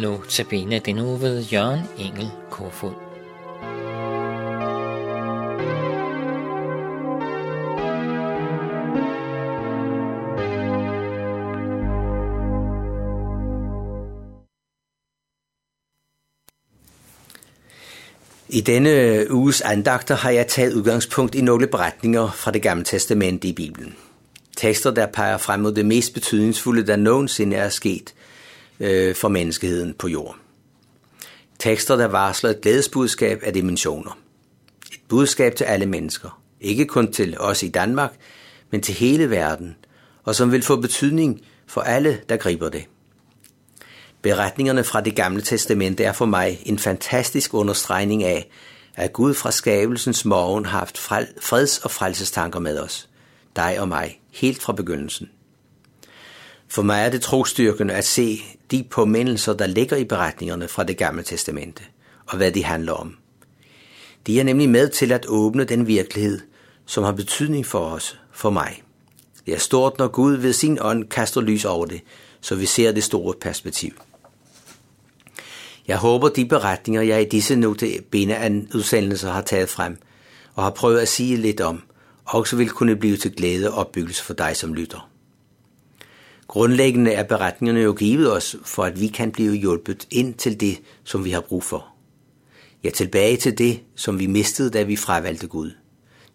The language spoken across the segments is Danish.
Nu tabene den nu ved Jørgen Engel Kofod. I denne uges andagter har jeg taget udgangspunkt i nogle beretninger fra det gamle testamente i Bibelen. Tekster, der peger frem mod det mest betydningsfulde, der nogensinde er sket øh, for menneskeheden på jorden. Tekster, der varsler et glædesbudskab af dimensioner. Et budskab til alle mennesker. Ikke kun til os i Danmark, men til hele verden, og som vil få betydning for alle, der griber det. Beretningerne fra det gamle testamente er for mig en fantastisk understregning af, at Gud fra skabelsens morgen har haft freds- og frelsestanker med os, dig og mig, helt fra begyndelsen. For mig er det trostyrkende at se de påmindelser, der ligger i beretningerne fra det gamle testamente, og hvad de handler om. De er nemlig med til at åbne den virkelighed, som har betydning for os, for mig. Det er stort, når Gud ved sin ånd kaster lys over det, så vi ser det store perspektiv. Jeg håber, de beretninger, jeg i disse notabene af udsendelser har taget frem, og har prøvet at sige lidt om, også vil kunne blive til glæde og opbyggelse for dig som lytter. Grundlæggende er beretningerne jo givet os, for at vi kan blive hjulpet ind til det, som vi har brug for. Ja, tilbage til det, som vi mistede, da vi fravalgte Gud,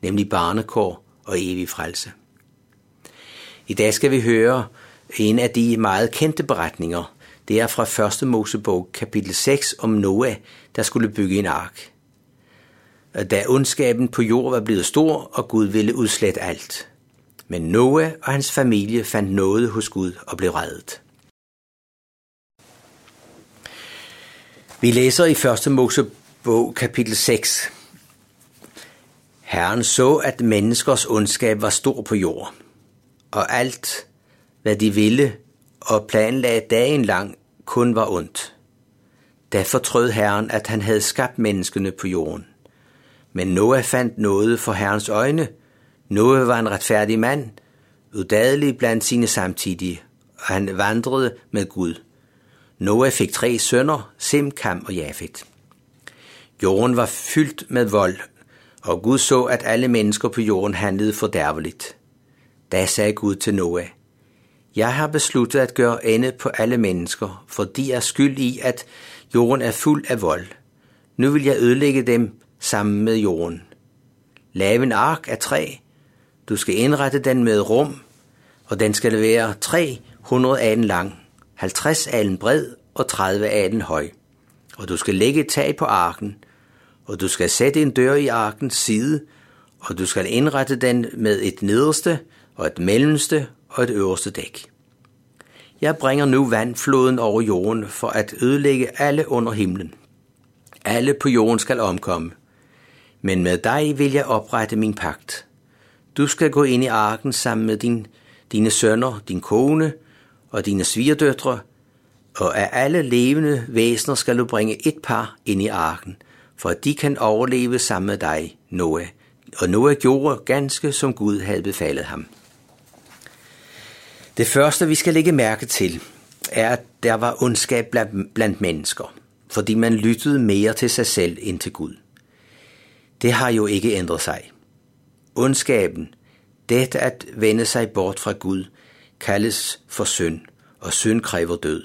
nemlig barnekår og evig frelse. I dag skal vi høre en af de meget kendte beretninger, det er fra 1. Mosebog kapitel 6 om Noah, der skulle bygge en ark. Da ondskaben på jord var blevet stor, og Gud ville udslette alt. Men Noah og hans familie fandt noget hos Gud og blev reddet. Vi læser i 1. Mosebog kapitel 6. Herren så, at menneskers ondskab var stor på jord, og alt, hvad de ville, og planlagde dagen lang kun var ondt. Da fortrød Herren, at han havde skabt menneskene på jorden. Men Noah fandt noget for Herrens øjne. Noe var en retfærdig mand, udadelig blandt sine samtidige, og han vandrede med Gud. Noah fik tre sønner, Sim, Kam og Jafet. Jorden var fyldt med vold, og Gud så, at alle mennesker på jorden handlede fordærveligt. Da sagde Gud til Noah, jeg har besluttet at gøre ende på alle mennesker, for de er skyld i, at jorden er fuld af vold. Nu vil jeg ødelægge dem sammen med jorden. Lav en ark af træ. Du skal indrette den med rum, og den skal være 300 alen lang, 50 alen bred og 30 alen høj. Og du skal lægge et tag på arken, og du skal sætte en dør i arkens side, og du skal indrette den med et nederste og et mellemste og et øverste dæk. Jeg bringer nu vandfloden over jorden for at ødelægge alle under himlen. Alle på jorden skal omkomme. Men med dig vil jeg oprette min pagt. Du skal gå ind i arken sammen med din, dine sønner, din kone og dine svigerdøtre, og af alle levende væsener skal du bringe et par ind i arken, for at de kan overleve sammen med dig, Noah. Og Noah gjorde ganske som Gud havde befalet ham. Det første, vi skal lægge mærke til, er, at der var ondskab blandt mennesker, fordi man lyttede mere til sig selv end til Gud. Det har jo ikke ændret sig. Ondskaben, det at vende sig bort fra Gud, kaldes for synd, og synd kræver død.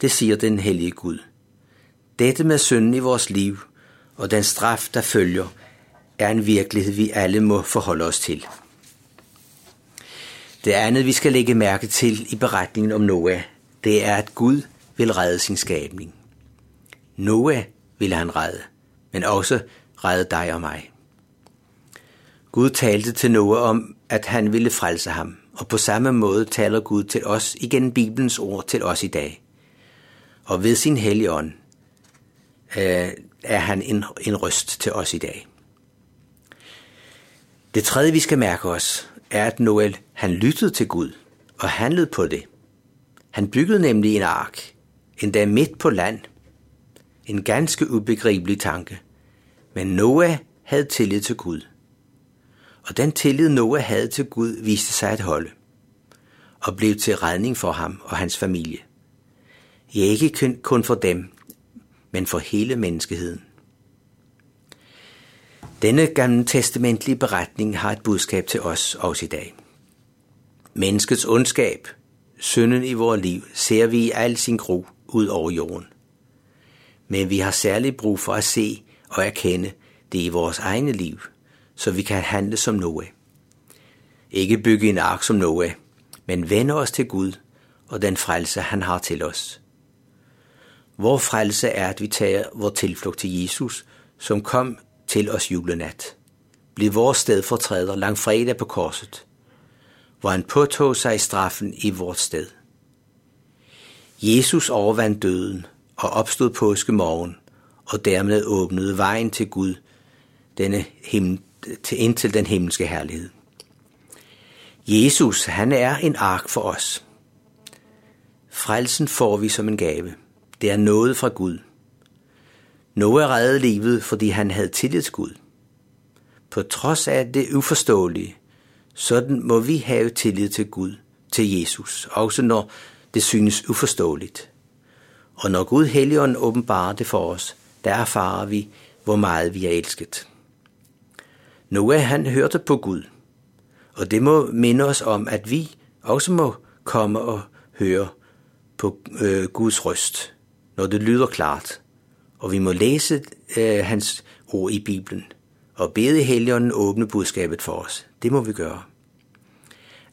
Det siger den hellige Gud. Dette med synden i vores liv og den straf, der følger, er en virkelighed, vi alle må forholde os til. Det andet, vi skal lægge mærke til i beretningen om Noah, det er, at Gud vil redde sin skabning. Noah vil han redde, men også redde dig og mig. Gud talte til Noah om, at han ville frelse ham, og på samme måde taler Gud til os igen Bibelens ord til os i dag. Og ved sin hellige ånd øh, er han en, en røst til os i dag. Det tredje, vi skal mærke os, er, at Noel han lyttede til Gud og handlede på det. Han byggede nemlig en ark, endda midt på land. En ganske ubegribelig tanke. Men Noah havde tillid til Gud. Og den tillid Noah havde til Gud viste sig at holde og blev til redning for ham og hans familie. Ja, ikke kun for dem, men for hele menneskeheden. Denne gamle testamentlige beretning har et budskab til os også i dag. Menneskets ondskab, synden i vores liv, ser vi i al sin gro ud over jorden. Men vi har særlig brug for at se og erkende det i vores egne liv, så vi kan handle som Noah. Ikke bygge en ark som Noah, men vende os til Gud og den frelse, han har til os. Vor frelse er, at vi tager vores tilflugt til Jesus, som kom til os julenat. Bliv vores stedfortræder langfredag på korset, hvor han påtog sig straffen i vort sted. Jesus overvandt døden og opstod påske morgen, og dermed åbnede vejen til Gud, denne himmel, til indtil den himmelske herlighed. Jesus, han er en ark for os. Frelsen får vi som en gave. Det er noget fra Gud. Noah reddede livet, fordi han havde tillid til Gud. På trods af det uforståelige, sådan må vi have tillid til Gud, til Jesus, også når det synes uforståeligt. Og når Gud Helligånden åbenbarer det for os, der erfarer vi, hvor meget vi er elsket. Noah han hørte på Gud, og det må minde os om, at vi også må komme og høre på øh, Guds røst, når det lyder klart, og vi må læse øh, hans ord i Bibelen og bede Helligånden åbne budskabet for os. Det må vi gøre.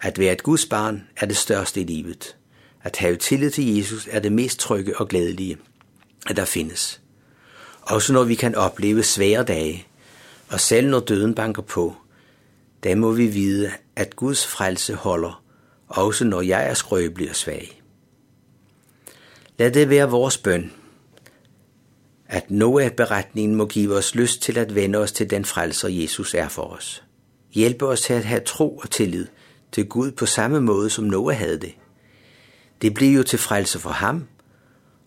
At være et Guds barn er det største i livet. At have tillid til Jesus er det mest trygge og glædelige, at der findes. Også når vi kan opleve svære dage, og selv når døden banker på, der må vi vide, at Guds frelse holder, også når jeg er skrøbelig og svag. Lad det være vores bøn, at Noah-beretningen må give os lyst til at vende os til den frelser, Jesus er for os. Hjælpe os til at have tro og tillid til Gud på samme måde, som Noah havde det. Det bliver jo til frelse for ham,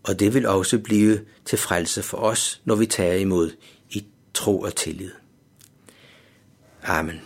og det vil også blive til frelse for os, når vi tager imod i tro og tillid. Amen.